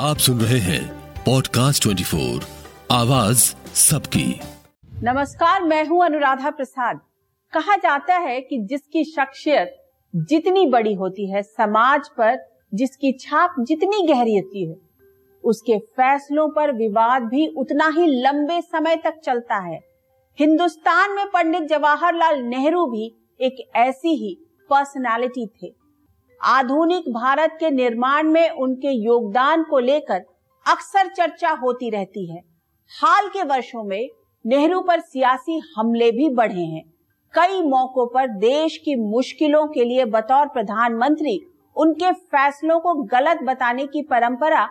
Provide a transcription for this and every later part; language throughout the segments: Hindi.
आप सुन रहे हैं पॉडकास्ट 24 आवाज़ सबकी। नमस्कार, मैं हूँ अनुराधा प्रसाद। कहा जाता है कि जिसकी शख्सियत जितनी बड़ी होती है, समाज पर जिसकी छाप जितनी गहरी होती है, उसके फैसलों पर विवाद भी उतना ही लंबे समय तक चलता है। हिंदुस्तान में पंडित जवाहरलाल नेहरू भी एक ऐसी ही पर्सनालिटी थे। आधुनिक भारत के निर्माण में उनके योगदान को लेकर अक्सर चर्चा होती रहती है। हाल के वर्षों में नेहरू पर सियासी हमले भी बढ़े हैं। कई मौकों पर देश की मुश्किलों के लिए बतौर प्रधानमंत्री उनके फैसलों को गलत बताने की परंपरा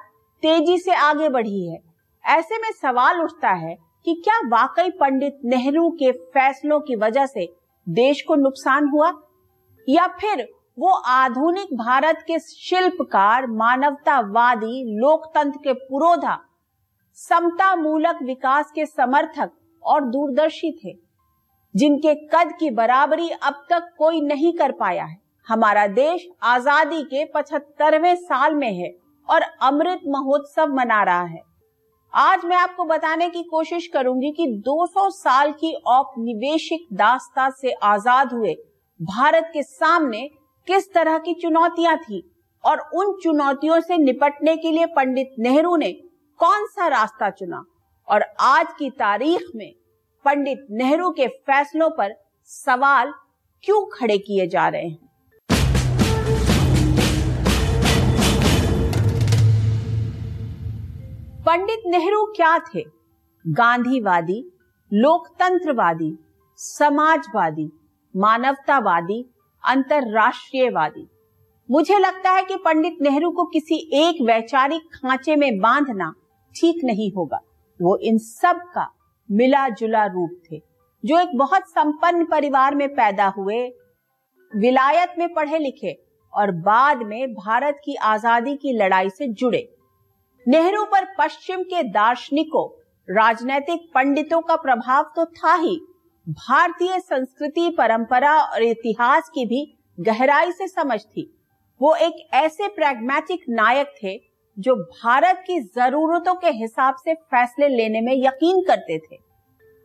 तेज़ी से आगे बढ़ी है। ऐसे में सवाल उठता है कि क्या वाकई पंडित नेहरू के फैसलों की वजह से देश को नुकसान हुआ या फिर वो आधुनिक भारत के शिल्पकार, मानवतावादी, लोकतंत्र के पुरोधा समता मूलक विकास के समर्थक और दूरदर्शी थे, जिनके कद की बराबरी अब तक कोई नहीं कर पाया है। हमारा देश आज़ादी के पचहत्तरवें साल में है और अमृत महोत्सव मना रहा है। आज मैं आपको बताने की कोशिश करूँगी कि 200 साल की औपनिवेशिक दास्ता से आज़ाद हुए भारत के सामने किस तरह की चुनौतियाँ थी और उन चुनौतियों से निपटने के लिए पंडित नेहरू ने कौन सा रास्ता चुना? और आज की तारीख में पंडित नेहरू के फैसलों पर सवाल क्यों खड़े किए जा रहे हैं? पंडित नेहरू क्या थे? गांधीवादी, लोकतंत्रवादी, समाजवादी, मानवतावादी अंतरराष्ट्रीयवादी। मुझे लगता है कि पंडित नेहरू को किसी एक वैचारिक खांचे में बांधना ठीक नहीं होगा। वो इन सब का मिला जुला रूप थे, जो एक बहुत संपन्न परिवार में पैदा हुए, विलायत में पढ़े लिखे और बाद में भारत की आज़ादी की लड़ाई से जुड़े। नेहरू पर पश्चिम के दार्शनिकों, राजनैतिक पंडितों का प्रभाव तो था ही भारतीय संस्कृति, परंपरा और इतिहास की भी गहराई से समझ थी। वो एक ऐसे प्रैग्मेटिक नायक थे जो भारत की जरूरतों के हिसाब से फैसले लेने में यकीन करते थे।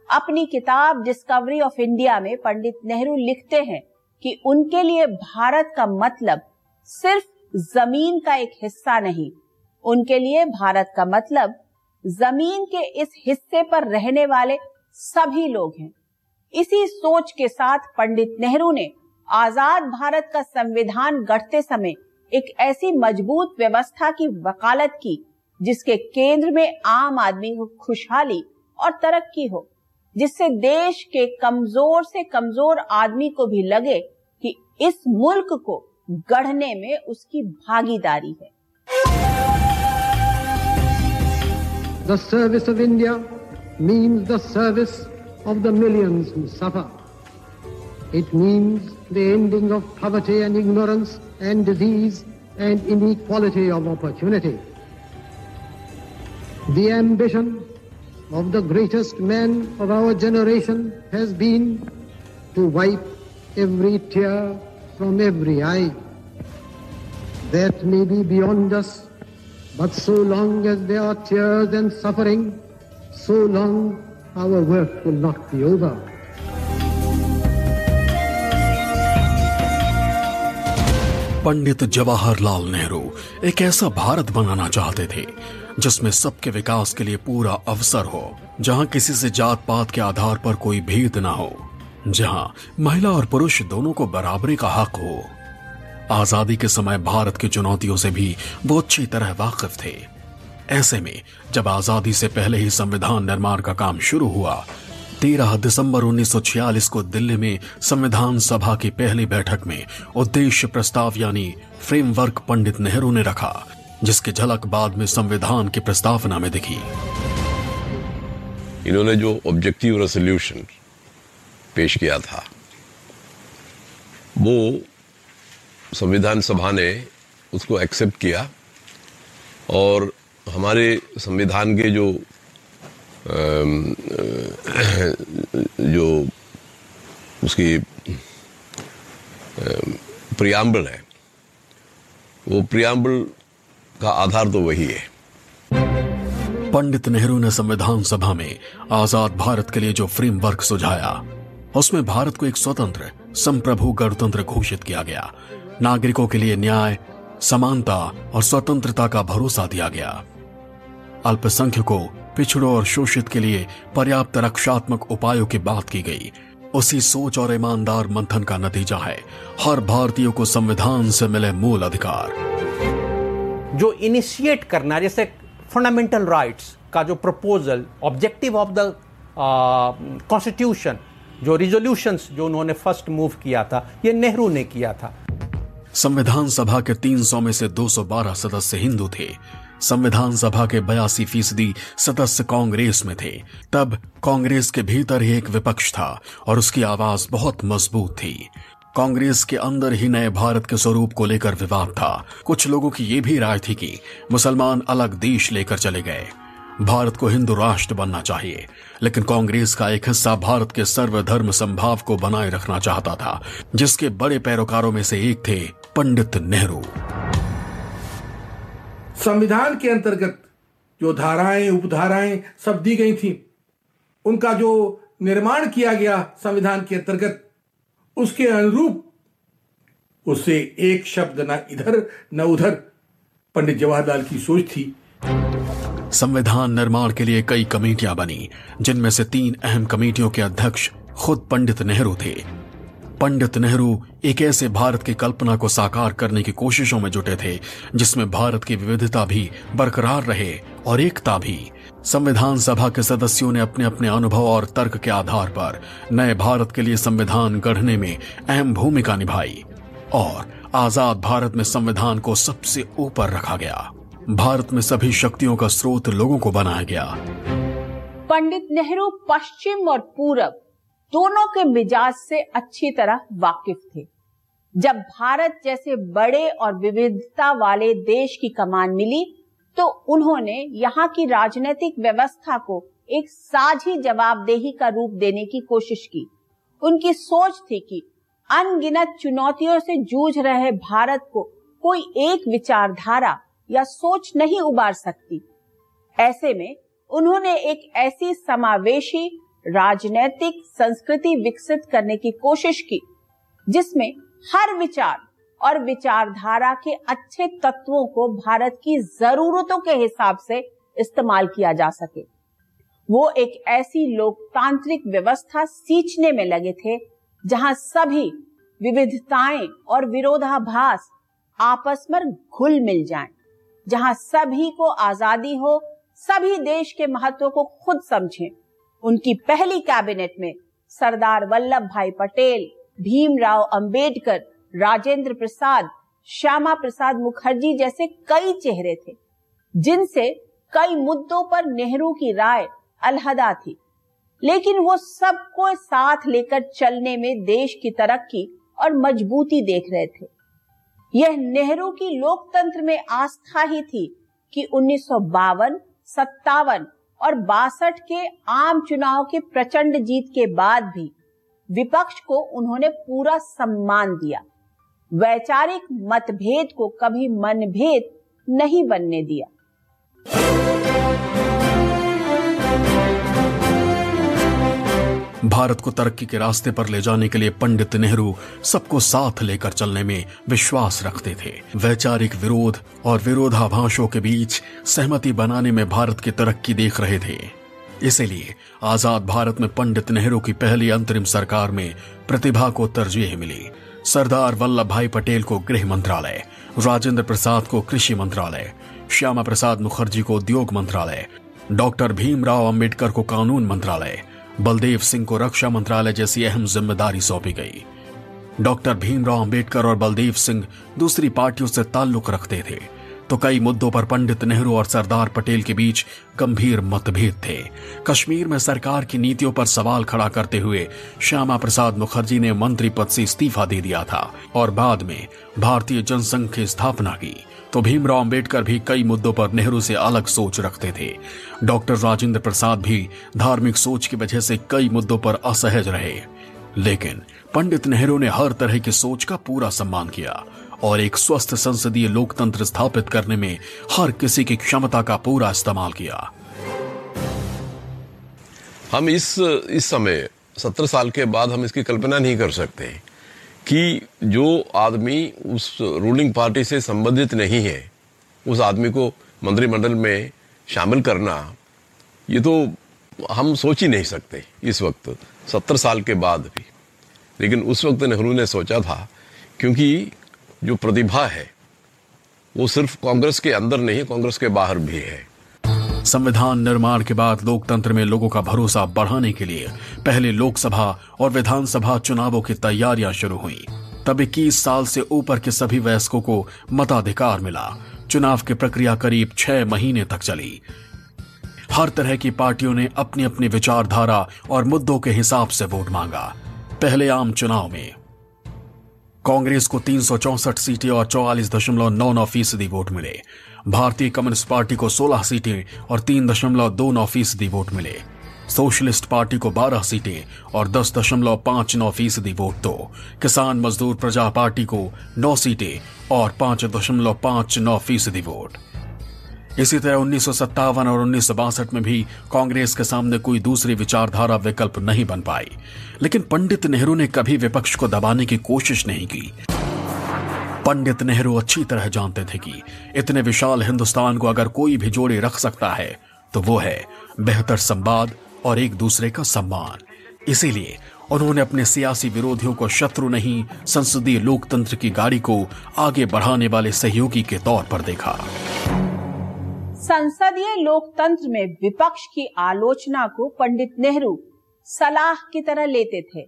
अपनी किताब डिस्कवरी ऑफ़ इंडिया में पंडित नेहरू लिखते हैं कि उनके लिए भारत का मतलब सिर्फ़ ज़मीन का एक हिस्सा नहीं, उनके लिए भारत का मतलब ज़मीन के इस हिस्से पर रहने वाले सभी लोग हैं। इसी सोच के साथ पंडित नेहरू ने आज़ाद भारत का संविधान गढ़ते समय एक ऐसी मज़बूत व्यवस्था की वकालत की, जिसके केंद्र में आम आदमी को खुशहाली और तरक्की हो, जिससे देश के कमज़ोर से कमज़ोर आदमी को भी लगे कि इस मुल्क को गढ़ने में उसकी भागीदारी है। The service of India means the service of the millions who suffer. It means the ending of poverty and ignorance and disease and inequality of opportunity. The ambition of the greatest men of our generation has been to wipe every tear from every eye. That may be beyond us, but so long as there are tears and suffering, so long our work will not be over. Pandit Jawaharlal Nehru एक ऐसा भारत बनाना चाहते थे, जिसमें सबके विकास के लिए पूरा अवसर हो, जहाँ किसी से जात पात के आधार पर कोई भेद ना हो, जहाँ महिला और पुरुष दोनों को बराबरी का हक हो आज़ादी के समय भारत की चुनौतियों से भी वो अच्छी तरह वाकिफ थे ऐसे में, जब आज़ादी से पहले ही संविधान निर्माण का काम शुरू हुआ 13 दिसंबर 1946 को दिल्ली में संविधान सभा की पहली बैठक में उद्देश्य प्रस्ताव यानी फ्रेमवर्क पंडित नेहरू ने रखा, जिसकी झलक बाद में संविधान की प्रस्तावना में दिखी। इन्होंने जो ऑब्जेक्टिव रेसोल्यूशन पेश किया था, वो संविधान सभा ने उसको एक्सेप्ट किया और हमारे संविधान के जो जो उसकी प्रियाम्बल है, वो प्रियाम्बल का आधार तो वही है। पंडित नेहरू ने संविधान सभा में आज़ाद भारत के लिए जो फ्रेमवर्क सुझाया, उसमें भारत को एक स्वतंत्र, संप्रभु गणतंत्र घोषित किया गया। नागरिकों के लिए न्याय, समानता और स्वतंत्रता का भरोसा दिया गया। अल्पसंख्यकों पिछड़ों और शोषित के लिए पर्याप्त रक्षात्मक उपायों की बात की गई। उसी सोच और ईमानदार मंथन का नतीजा है। हर भारतीय को संविधान से मिले मूल अधिकार। जो इनिशिएट करना जैसे फंडामेंटल राइट्स का जो proposal objective of the constitution जो रिजोल्यूशंस जो उन्होंने फ़र्स्ट मूव किया था ये नेहरू ने किया था। संविधान सभा के 300 में से 212 सदस्य हिंदू थे। संविधान सभा के बयासी फ़ीसदी सदस्य कांग्रेस में थे। तब कांग्रेस के भीतर ही एक विपक्ष था और उसकी आवाज़ बहुत मज़बूत थी। कांग्रेस के अंदर ही नए भारत के स्वरूप को लेकर विवाद था। कुछ लोगों की यह भी राय थी कि मुसलमान अलग देश लेकर चले गए। भारत को हिंदू राष्ट्र बनना चाहिए, लेकिन कांग्रेस का एक हिस्सा भारत के सर्वधर्म संभाव को बनाए रखना चाहता था, जिसके बड़े पैरोकारों में से एक थे पंडित नेहरू। संविधान के अंतर्गत जो धाराएँ, उपधाराएँ सब दी गई थी, उनका जो निर्माण किया गया संविधान के अंतर्गत, उसके अनुरूप उससे एक शब्द न इधर, न उधर पंडित जवाहरलाल की सोच थी। संविधान निर्माण के लिए कई कमेटियाँ बनी, जिनमें से तीन अहम कमेटियों के अध्यक्ष खुद पंडित नेहरू थे। पंडित नेहरू एक ऐसे भारत की कल्पना को साकार करने की कोशिशों में जुटे थे, जिसमें भारत की विविधता भी बरकरार रहे और एकता भी। संविधान सभा के सदस्यों ने अपने अपने अनुभव और तर्क के आधार पर नए भारत के लिए संविधान गढ़ने में अहम भूमिका निभाई और आज़ाद भारत में संविधान को सबसे ऊपर रखा गया। भारत में सभी शक्तियों का स्रोत लोगों को बनाया गया। पंडित नेहरू पश्चिम और पूरब दोनों के मिजाज से अच्छी तरह वाकिफ थे। जब भारत जैसे बड़े और विविधता वाले देश की कमान मिली तो उन्होंने यहाँ की राजनीतिक व्यवस्था को एक साझी जवाबदेही का रूप देने की कोशिश की। उनकी सोच थी कि अनगिनत चुनौतियों से जूझ रहे भारत को कोई एक विचारधारा या सोच नहीं उबार सकती। ऐसे में उन्होंने एक ऐसी समावेशी राजनैतिक संस्कृति विकसित करने की कोशिश की जिसमें हर विचार और विचारधारा के अच्छे तत्वों को भारत की जरूरतों के हिसाब से इस्तेमाल किया जा सके। वो एक ऐसी लोकतांत्रिक व्यवस्था सींचने में लगे थे जहाँ सभी विविधताएँ और विरोधाभास आपस में घुल मिल जाएँ, जहाँ सभी को आज़ादी हो सभी देश के महत्व को खुद समझें। उनकी पहली कैबिनेट में सरदार वल्लभ भाई पटेल, भीमराव अंबेडकर, राजेंद्र प्रसाद, श्यामा प्रसाद मुखर्जी जैसे कई चेहरे थे, जिनसे कई मुद्दों पर नेहरू की राय अलहदा थी। लेकिन वो सबको साथ लेकर चलने में देश की तरक्की और मजबूती देख रहे थे। यह नेहरू की लोकतंत्र में आस्था ही थी कि उन्नीस सौ सत्तावन और बासठ के आम चुनाव के प्रचंड जीत के बाद भी विपक्ष को उन्होंने पूरा सम्मान दिया। वैचारिक मतभेद को कभी मनभेद नहीं बनने दिया। भारत को तरक्की के रास्ते पर ले जाने के लिए पंडित नेहरू सबको साथ लेकर चलने में विश्वास रखते थे। वैचारिक विरोध और विरोधाभासों के बीच सहमति बनाने में भारत की तरक्की देख रहे थे। इसीलिए आज़ाद भारत में पंडित नेहरू की पहली अंतरिम सरकार में प्रतिभा को तरजीह मिली। सरदार वल्लभ भाई पटेल को गृह मंत्रालय, राजेंद्र प्रसाद को कृषि मंत्रालय, श्यामा प्रसाद मुखर्जी को उद्योग मंत्रालय, डॉक्टर भीमराव अंबेडकर को कानून मंत्रालय बलदेव सिंह को रक्षा मंत्रालय जैसी अहम ज़िम्मेदारी सौंपी गई। डॉक्टर भीमराव अंबेडकर और बलदेव सिंह दूसरी पार्टियों से ताल्लुक रखते थे। तो कई मुद्दों पर पंडित नेहरू और सरदार पटेल के बीच गंभीर मतभेद थे। कश्मीर में सरकार की नीतियों पर सवाल खड़ा करते हुए श्यामा प्रसाद मुखर्जी ने मंत्री पद से इस्तीफा दे दिया था और बाद में भारतीय जनसंघ की स्थापना की। तो भीमराव अंबेडकर भी कई मुद्दों पर नेहरू से अलग सोच रखते थे। डॉक्टर राजेंद्र प्रसाद भी धार्मिक सोच की वजह से कई मुद्दों पर असहज रहे। लेकिन पंडित नेहरू ने हर तरह की सोच का पूरा सम्मान किया। और एक स्वस्थ संसदीय लोकतंत्र स्थापित करने में हर किसी की क्षमता का पूरा इस्तेमाल किया। हम इस इस समय, सत्तर साल के बाद हम इसकी कल्पना नहीं कर सकते कि जो आदमी उस रूलिंग पार्टी से संबंधित नहीं है, उस आदमी को मंत्रिमंडल में शामिल करना, ये तो हम सोच ही नहीं सकते इस वक्त, सत्तर साल के बाद भी। लेकिन उस वक्त नेहरू ने सोचा था, क्योंकि जो प्रतिभा है, वो सिर्फ़ कांग्रेस के अंदर नहीं कांग्रेस के बाहर भी है। संविधान निर्माण के बाद लोकतंत्र में लोगों का भरोसा बढ़ाने के लिए पहले लोकसभा और विधानसभा चुनावों की तैयारियाँ शुरू हुई। तब इक्कीस साल से ऊपर के सभी वयस्कों को मताधिकार मिला। चुनाव की प्रक्रिया करीब छह महीने तक चली। हर तरह की पार्टियों ने अपनी अपनी विचारधारा और मुद्दों के हिसाब से वोट मांगा। पहले आम चुनाव में कांग्रेस को तीन सीटें और चौवालीस दशमलव नौ नौ फ़ीसदी वोट मिले। भारतीय कम्युनिस्ट पार्टी को 16 सीटें और तीन दशमलव दो नौ फ़ीसदी वोट मिले। सोशलिस्ट पार्टी को 12 सीटें और दस दशमलव पाँच नौ फ़ीसदी वोट दो। किसान मजदूर प्रजा पार्टी को नौ सीटें और पाँच दशमलव पाँच नौ फ़ीसदी वोट। इसी तरह उन्नीस सौ सत्तावन और उन्नीस सौ बासठ में भी कांग्रेस के सामने कोई दूसरी विचारधारा विकल्प नहीं बन पाई। लेकिन पंडित नेहरू ने कभी विपक्ष को दबाने की कोशिश नहीं की। पंडित नेहरू अच्छी तरह जानते थे कि इतने विशाल हिंदुस्तान को अगर कोई भी जोड़े रख सकता है तो वो है बेहतर संवाद और एक दूसरे का सम्मान। इसीलिए उन्होंने अपने सियासी विरोधियों को शत्रु नहीं, संसदीय लोकतंत्र की गाड़ी को आगे बढ़ाने वाले सहयोगी के तौर पर देखा। संसदीय लोकतंत्र में विपक्ष की आलोचना को पंडित नेहरू सलाह की तरह लेते थे।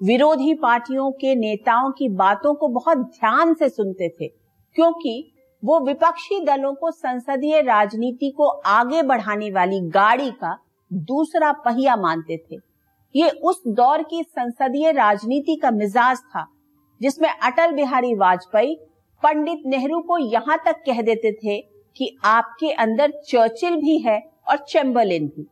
विरोधी पार्टियों के नेताओं की बातों को बहुत ध्यान से सुनते थे, क्योंकि वो विपक्षी दलों को संसदीय राजनीति को आगे बढ़ाने वाली गाड़ी का दूसरा पहिया मानते थे। ये उस दौर की संसदीय राजनीति का मिजाज था, जिसमें अटल बिहारी वाजपेयी पंडित नेहरू को यहाँ तक कह देते थे कि आपके अंदर चर्चिल भी है और चैम्बरलिन भी।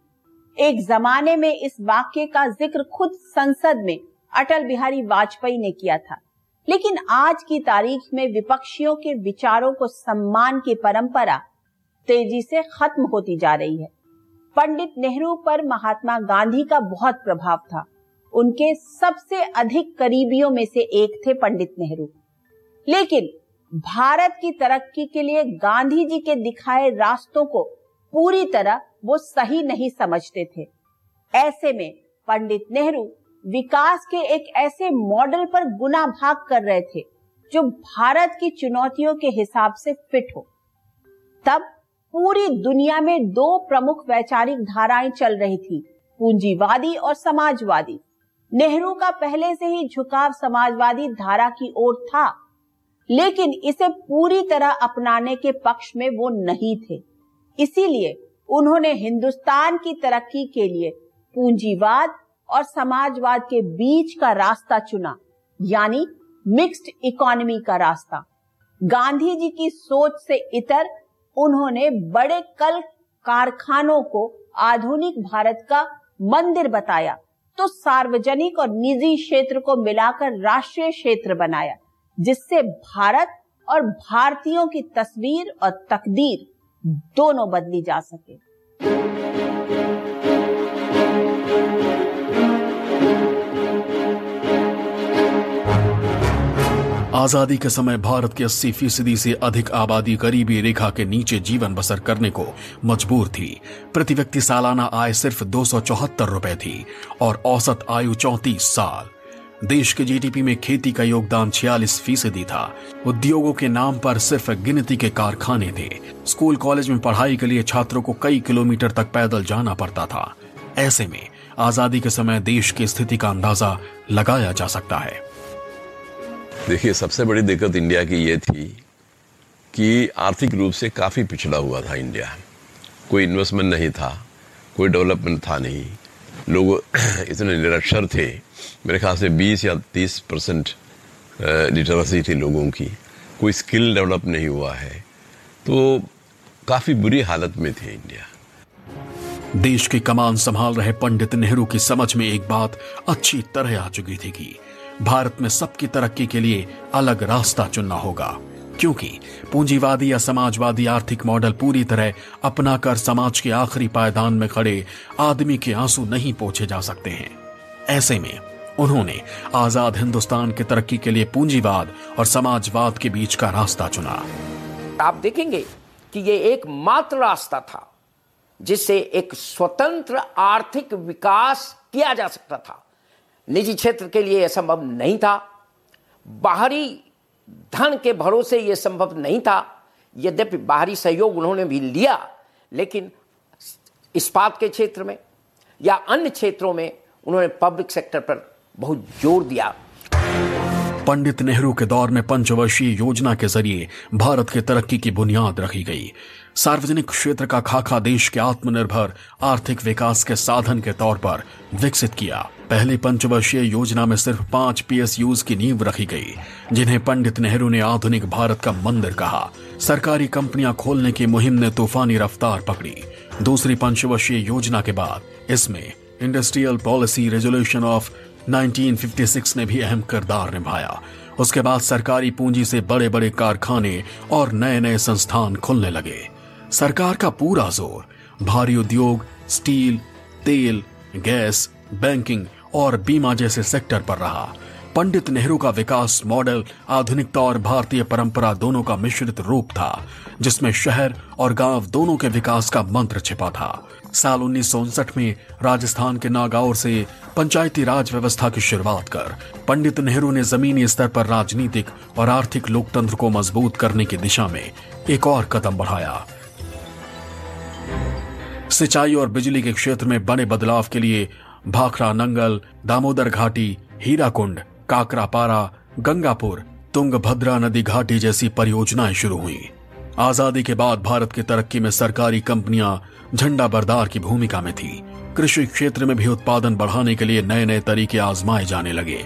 एक जमाने में इस वाक्य का ज़िक्र खुद संसद में अटल बिहारी वाजपेयी ने किया था। लेकिन आज की तारीख में विपक्षियों के विचारों को सम्मान की परंपरा तेज़ी से खत्म होती जा रही है। पंडित नेहरू पर महात्मा गांधी का बहुत प्रभाव था। उनके सबसे अधिक करीबियों में से एक थे पंडित नेहरू। लेकिन भारत की तरक्की के लिए गांधी जी के दिखाए रास्तों को पूरी तरह वो सही नहीं समझते थे। ऐसे में पंडित नेहरू विकास के एक ऐसे मॉडल पर गुना भाग कर रहे थे, जो भारत की चुनौतियों के हिसाब से फिट हो। तब पूरी दुनिया में दो प्रमुख वैचारिक धाराएँ चल रही थी, पूंजीवादी और समाजवादी। नेहरू का पहले से ही झुकाव समाजवादी धारा की ओर था। लेकिन इसे पूरी तरह अपनाने के पक्ष में वो नहीं थे। इसीलिए उन्होंने हिंदुस्तान की तरक्की के लिए पूंजीवाद और समाजवाद के बीच का रास्ता चुना, यानी मिक्स्ड इकोनॉमी का रास्ता। गांधी जी की सोच से इतर उन्होंने बड़े कल कारखानों को आधुनिक भारत का मंदिर बताया तो सार्वजनिक और निजी क्षेत्र को मिलाकर राष्ट्रीय क्षेत्र बनाया। जिससे भारत और भारतीयों की तस्वीर और तकदीर दोनों बदली जा सके। आज़ादी के समय भारत की 80 फ़ीसदी से अधिक आबादी गरीबी रेखा के नीचे जीवन बसर करने को मजबूर थी। प्रति व्यक्ति सालाना आय सिर्फ़ दो रुपए थी और औसत आयु चौतीस साल। देश के जीडीपी में खेती का योगदान छियालीस फ़ीसदी था। उद्योगों के नाम पर सिर्फ़ गिनती के कारखाने थे। स्कूल, कॉलेज में पढ़ाई के लिए छात्रों को कई किलोमीटर तक पैदल जाना पड़ता था। ऐसे में आज़ादी के समय देश की स्थिति का अंदाज़ा लगाया जा सकता है। देखिए, सबसे बड़ी दिक्कत इंडिया की ये थी कि आर्थिक रूप से काफ़ी पिछड़ा हुआ था इंडिया। कोई इन्वेस्टमेंट नहीं था, कोई डेवलपमेंट था नहीं। लोग इतने निरक्षर थे मेरे ख्याल से 20 या 30 परसेंट लिटरेसी थी लोगों की। कोई स्किल डेवलप नहीं हुआ है। तो काफ़ी बुरी हालत में थे इंडिया। देश की कमान संभाल रहे पंडित नेहरू की समझ में एक बात अच्छी तरह आ चुकी थी कि भारत में सबकी तरक्की के लिए अलग रास्ता चुनना होगा। क्योंकि पूंजीवादी या समाजवादी आर्थिक मॉडल पूरी तरह अपनाकर समाज के आखिरी पायदान में खड़े आदमी के आँसू नहीं पोछे जा सकते हैं। ऐसे में उन्होंने आज़ाद हिंदुस्तान की तरक्की के लिए पूंजीवाद और समाजवाद के बीच का रास्ता चुना। आप देखेंगे कि ये एकमात्र रास्ता था जिससे एक स्वतंत्र आर्थिक विकास किया जा सकता था। निजी क्षेत्र के लिए यह संभव नहीं था। बाहरी धन के भरोसे यह संभव नहीं था। यद्यपि बाहरी सहयोग उन्होंने भी लिया, लेकिन इस्पात के क्षेत्र में या अन्य क्षेत्रों में उन्होंने पब्लिक सेक्टर पर बहुत ज़ोर दिया। पंडित नेहरू के दौर में पंचवर्षीय योजना के ज़रिए भारत की तरक्की की बुनियाद रखी गई। सार्वजनिक क्षेत्र का खाका देश के आत्मनिर्भर आर्थिक विकास के साधन के तौर पर विकसित किया। पहली पंचवर्षीय योजना में सिर्फ़ पाँच पीएसयूज की नींव रखी गई, जिन्हें पंडित नेहरू ने आधुनिक भारत का मंदिर कहा। सरकारी कंपनियाँ खोलने की मुहिम ने तूफानी रफ्तार पकड़ी। दूसरी पंचवर्षीय योजना के बाद इसमें इंडस्ट्रियल पॉलिसी रेजोल्यूशन ऑफ़ 1956 ने भी अहम किरदार निभाया। उसके बाद सरकारी पूंजी से बड़े बड़े कारखाने और नए नए संस्थान खुलने लगे। सरकार का पूरा ज़ोर, भारी उद्योग, स्टील, तेल, गैस, बैंकिंग और बीमा जैसे सेक्टर पर रहा। पंडित नेहरू का विकास मॉडल आधुनिकता और भारतीय परंपरा दोनों का मिश्रित रूप था, जिसमें शहर और गाँव दोनों के विकास का मंत्र छिपा था। साल उन्नीस सौ उनसठ में राजस्थान के नागौर से पंचायती राज व्यवस्था की शुरुआत कर पंडित नेहरू ने जमीनी स्तर पर राजनीतिक और आर्थिक लोकतंत्र को मज़बूत करने की दिशा में एक और कदम बढ़ाया। सिंचाई और बिजली के क्षेत्र में बने बदलाव के लिए भाखड़ा, नंगल, दामोदर घाटी, हीराकुंड काकरापारा, गंगापुर, तुंगभद्रा नदी घाटी जैसी परियोजनाएँ शुरू हुई। आज़ादी के बाद भारत की तरक्की में सरकारी कंपनियाँ झंडा बरदार की भूमिका में थी। कृषि क्षेत्र में भी उत्पादन बढ़ाने के लिए नए नए तरीके आजमाए जाने लगे।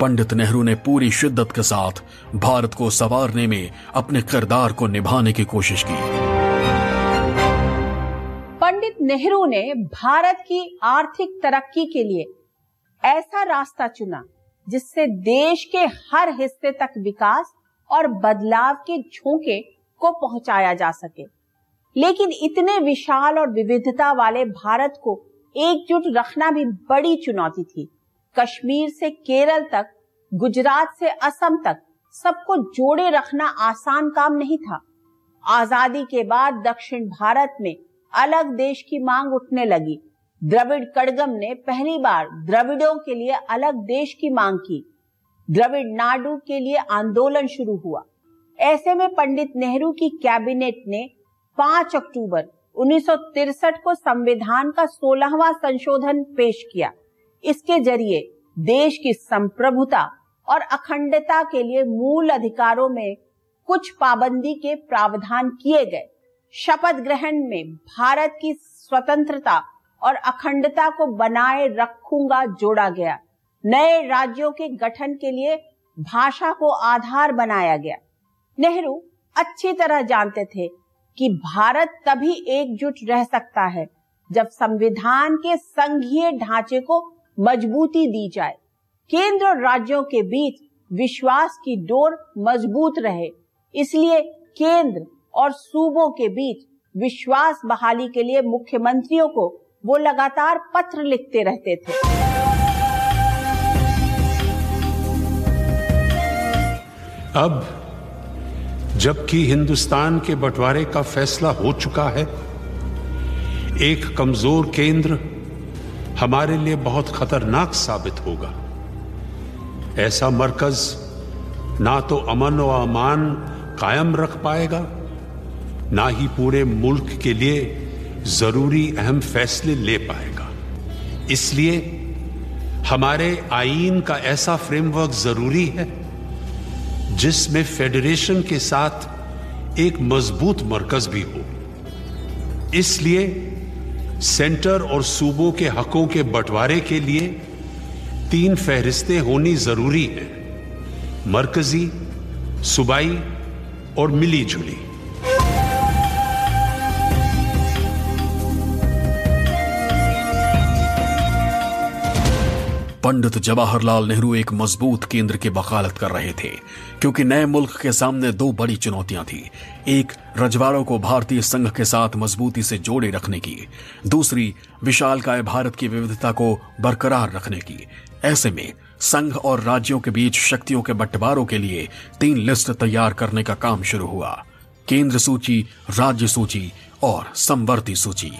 पंडित नेहरू ने पूरी शिद्दत के साथ भारत को संवारने में अपने किरदार को निभाने की कोशिश की। पंडित नेहरू ने भारत की आर्थिक तरक्की के लिए ऐसा रास्ता चुना। जिससे देश के हर हिस्से तक विकास और बदलाव के झोंके को पहुँचाया जा सके। लेकिन इतने विशाल और विविधता वाले भारत को एकजुट रखना भी बड़ी चुनौती थी। कश्मीर से केरल तक, गुजरात से असम तक सबको जोड़े रखना आसान काम नहीं था। आज़ादी के बाद दक्षिण भारत में अलग देश की मांग उठने लगी। द्रविड़ कड़गम ने पहली बार द्रविड़ों के लिए अलग देश की मांग की। द्रविड़ नाडु के लिए आंदोलन शुरू हुआ। ऐसे में पंडित नेहरू की कैबिनेट ने 5 अक्टूबर उन्नीस को संविधान का सोलहवा संशोधन पेश किया। इसके ज़रिए देश की संप्रभुता और अखंडता के लिए मूल अधिकारों में कुछ पाबंदी के प्रावधान किए गए। शपथ ग्रहण में भारत की स्वतंत्रता और अखंडता को बनाए रखूँगा, जोड़ा गया। नए राज्यों के गठन के लिए भाषा को आधार बनाया गया। नेहरू अच्छी तरह जानते थे कि भारत तभी एकजुट रह सकता है जब संविधान के संघीय ढांचे को मजबूती दी जाए। केंद्र और राज्यों के बीच विश्वास की डोर मज़बूत रहे। इसलिए केंद्र और सूबों के बीच विश्वास बहाली के लिए मुख्यमंत्रियों को वो लगातार पत्र लिखते रहते थे। अब, जबकि हिंदुस्तान के बंटवारे का फैसला हो चुका है, एक कमज़ोर केंद्र हमारे लिए बहुत खतरनाक साबित होगा। ऐसा मरकज ना तो अमन व अमान कायम रख पाएगा, ना ही पूरे मुल्क के लिए ज़रूरी अहम फैसले ले पाएगा। इसलिए हमारे आईन का ऐसा फ्रेमवर्क ज़रूरी है, जिसमें फेडरेशन के साथ एक मज़बूत मरकज भी हो। इसलिए सेंटर और सूबों के हकों के बंटवारे के लिए तीन फहरिस्तें होनी ज़रूरी है, मरकजी, सूबाई और मिली जुली पंडित जवाहरलाल नेहरू एक मज़बूत केंद्र की वकालत कर रहे थे, क्योंकि नए मुल्क के सामने दो बड़ी चुनौतियाँ थी। एक, रजवाड़ों को भारतीय संघ के साथ मजबूती से जोड़े रखने की। दूसरी विशालकाय भारत की विविधता को बरकरार रखने की। ऐसे में, संघ और राज्यों के बीच शक्तियों के बंटवारों के लिए तीन लिस्ट तैयार करने का काम शुरू हुआ। केंद्र सूची, राज्य सूची और संवर्ती सूची।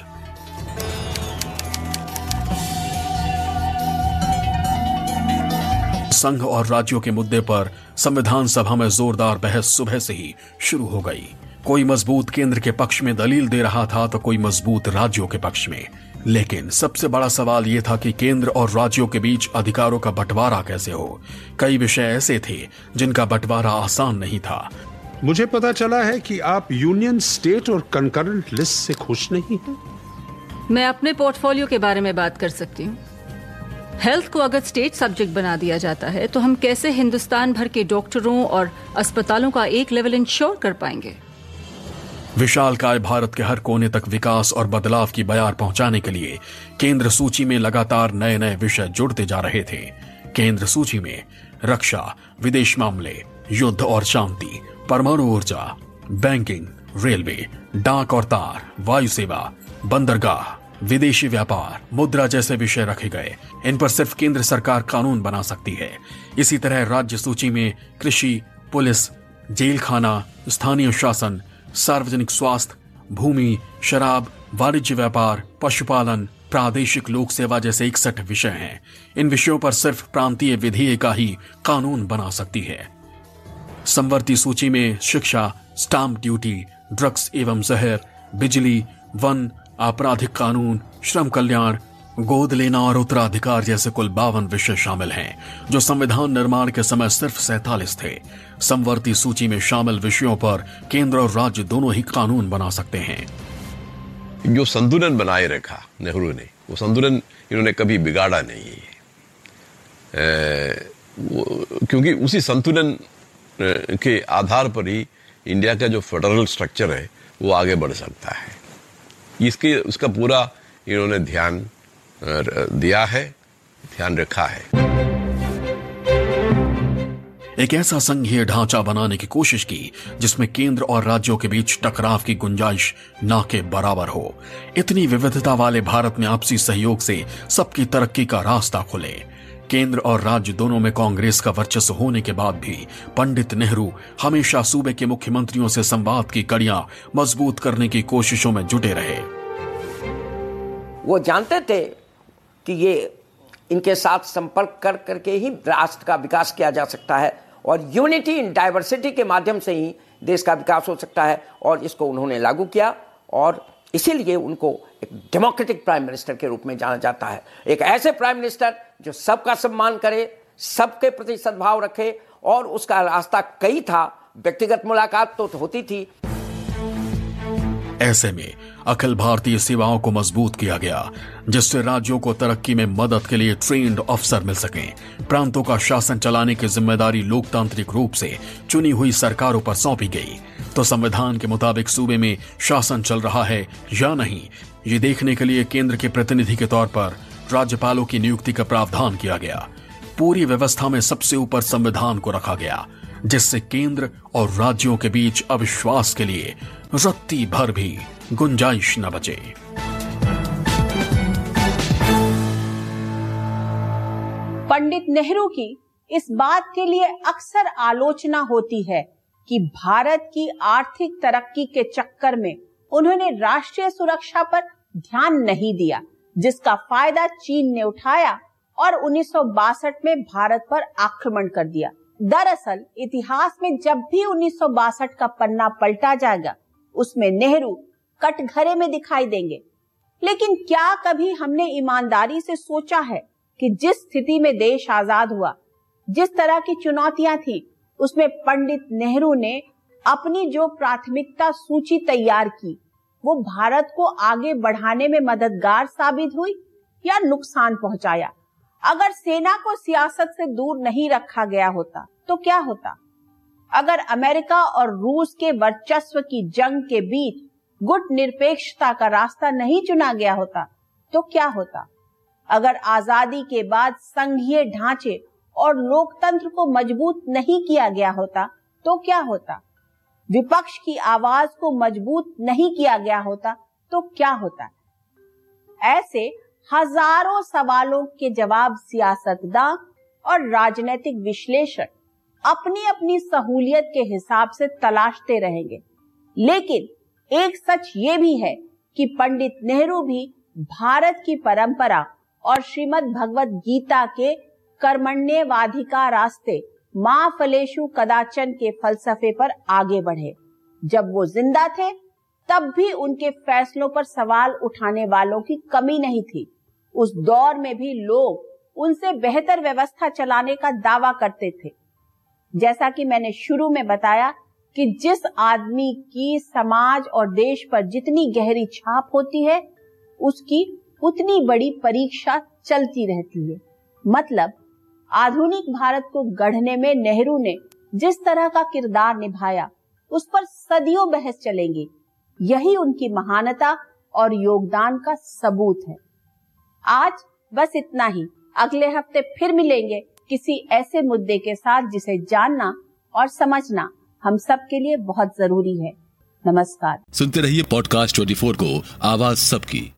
संघ और राज्यों के मुद्दे पर संविधान सभा में जोरदार बहस सुबह से ही शुरू हो गई। कोई मज़बूत केंद्र के पक्ष में दलील दे रहा था तो कोई मज़बूत राज्यों के पक्ष में। लेकिन सबसे बड़ा सवाल यह था कि केंद्र और राज्यों के बीच अधिकारों का बंटवारा कैसे हो? कई विषय ऐसे थे जिनका बंटवारा आसान नहीं था। मुझे पता चला है कि आप यूनियन स्टेट और कंकरेंट लिस्ट से खुश नहीं हैं। मैं अपने पोर्टफोलियो के बारे में बात कर सकती हूँ। हेल्थ को अगर स्टेट सब्जेक्ट बना दिया जाता है तो हम कैसे हिंदुस्तान भर के डॉक्टरों और अस्पतालों का एक लेवल इंश्योर कर पाएँगे? विशाल काय भारत के हर कोने तक विकास और बदलाव की बयार पहुँचाने के लिए केंद्र सूची में लगातार नए नए विषय जुड़ते जा रहे थे। केंद्र सूची में रक्षा, विदेश मामले, युद्ध और शांति, परमाणु ऊर्जा, बैंकिंग, रेलवे, डाक और तार वायु सेवा बंदरगाह विदेशी व्यापार, मुद्रा जैसे विषय रखे गए। इन पर सिर्फ़ केंद्र सरकार कानून बना सकती है। इसी तरह राज्य सूची में कृषि, पुलिस जेल खाना स्थानीय शासन, सार्वजनिक स्वास्थ्य, भूमि, शराब, वाणिज्य व्यापार, पशुपालन, प्रादेशिक लोक सेवा जैसे इकसठ विषय हैं। इन विषयों पर सिर्फ़ प्रांतीय विधेय का ही कानून बना सकती है। संवर्ती सूची में शिक्षा, स्टाम्प ड्यूटी, ड्रग्स एवं जहर, बिजली, वन आपराधिक कानून, श्रम कल्याण, गोद लेना और उत्तराधिकार जैसे कुल बावन विषय शामिल हैं, जो संविधान निर्माण के समय सिर्फ़ सैतालीस थे। संवर्ती सूची में शामिल विषयों पर केंद्र और राज्य दोनों ही कानून बना सकते हैं। जो संतुलन बनाए रखा नेहरू ने, वो संतुलन इन्होंने कभी बिगाड़ा नहीं है। क्योंकि उसी संतुलन के आधार पर ही इंडिया का जो फेडरल स्ट्रक्चर है, वो आगे बढ़ सकता है। इसके, उसका पूरा इन्होंने ध्यान दिया है, ध्यान रखा है। एक ऐसा संघीय ढांचा बनाने की कोशिश की, जिसमें केंद्र और राज्यों के बीच टकराव की गुंजाइश ना के बराबर हो। इतनी विविधता वाले भारत में आपसी सहयोग से सबकी तरक्की का रास्ता खुले। केंद्र और राज्य दोनों में कांग्रेस का वर्चस्व होने के बाद भी पंडित नेहरू हमेशा सूबे के मुख्यमंत्रियों से संवाद की कड़ियाँ मज़बूत करने की कोशिशों में जुटे रहे। वो जानते थे कि ये इनके साथ संपर्क कर करके ही राष्ट्र का विकास किया जा सकता है और यूनिटी इन डाइवर्सिटी के माध्यम से ही देश का विकास हो सकता है और इसको उन्होंने लागू किया और इसीलिए उनको एक डेमोक्रेटिक प्राइम मिनिस्टर के रूप में जाना जाता है। एक ऐसे प्राइम मिनिस्टर जो सबका सम्मान करे, सबके प्रति सद्भाव रखे और उसका रास्ता कई था। व्यक्तिगत मुलाकात तो होती थी। ऐसे में अखिल भारतीय सेवाओं को मज़बूत किया गया, जिससे राज्यों को तरक्की में मदद के लिए ट्रेंड अफसर मिल सके। प्रांतों का शासन चलाने की ज़िम्मेदारी लोकतांत्रिक रूप से चुनी हुई सरकारों पर सौंपी गई। तो संविधान के मुताबिक सूबे में शासन चल रहा है या नहीं, ये देखने के लिए केंद्र के प्रतिनिधि के तौर पर राज्यपालों की नियुक्ति का प्रावधान किया गया। पूरी व्यवस्था में सबसे ऊपर संविधान को रखा गया, जिससे केंद्र और राज्यों के बीच अविश्वास के लिए रत्ती भर भी गुंजाइश न बचे। पंडित नेहरू की इस बात के लिए अक्सर आलोचना होती है कि भारत की आर्थिक तरक्की के चक्कर में उन्होंने राष्ट्रीय सुरक्षा पर ध्यान नहीं दिया, जिसका फ़ायदा चीन ने उठाया और उन्नीस सौ बासठ में भारत पर आक्रमण कर दिया। दरअसल इतिहास में जब भी उन्नीस सौ बासठ का पन्ना पलटा जाएगा उसमें नेहरू कटघरे में दिखाई देंगे। लेकिन क्या कभी हमने ईमानदारी से सोचा है कि जिस स्थिति में देश आज़ाद हुआ, जिस तरह की चुनौतियाँ थी, उसमें पंडित नेहरू ने अपनी जो प्राथमिकता सूची तैयार की, वो भारत को आगे बढ़ाने में मददगार साबित हुई या नुकसान पहुँचाया? अगर सेना को सियासत से दूर नहीं रखा गया होता तो क्या होता? अगर अमेरिका और रूस के वर्चस्व की जंग के बीच गुट निरपेक्षता का रास्ता नहीं चुना गया होता तो क्या होता? अगर आज़ादी के बाद संघीय ढांचे और लोकतंत्र को मज़बूत नहीं किया गया होता तो क्या होता? विपक्ष की आवाज़ को मज़बूत नहीं किया गया होता तो क्या होता? ऐसे हज़ारों सवालों के जवाब सियासतदान और राजनीतिक विश्लेषक अपनी अपनी सहूलियत के हिसाब से तलाशते रहेंगे। लेकिन एक सच ये भी है कि पंडित नेहरू भी भारत की परंपरा और श्रीमद् भगवत गीता के कर्मण्यवाधिका रास्ते माँ फलेशु कदाचन के फलसफे पर आगे बढ़े। जब वो ज़िंदा थे, तब भी उनके फैसलों पर सवाल उठाने वालों की कमी नहीं थी। उस दौर में भी लोग उनसे बेहतर व्यवस्था चलाने का दावा करते थे। जैसा कि मैंने शुरू में बताया कि जिस आदमी की समाज और देश पर जितनी गहरी छाप होती है, उसकी उतनी बड़ी परीक्षा चलती रहती है। मतलब आधुनिक भारत को गढ़ने में नेहरू ने जिस तरह का किरदार निभाया, उस पर सदियों बहस चलेंगी। यही उनकी महानता और योगदान का सबूत है। आज बस इतना ही। अगले हफ़्ते फिर मिलेंगे। किसी ऐसे मुद्दे के साथ जिसे जानना और समझना हम सब के लिए बहुत ज़रूरी है। नमस्कार। सुनते रहिए पॉडकास्ट 24 को, आवाज़ सबकी।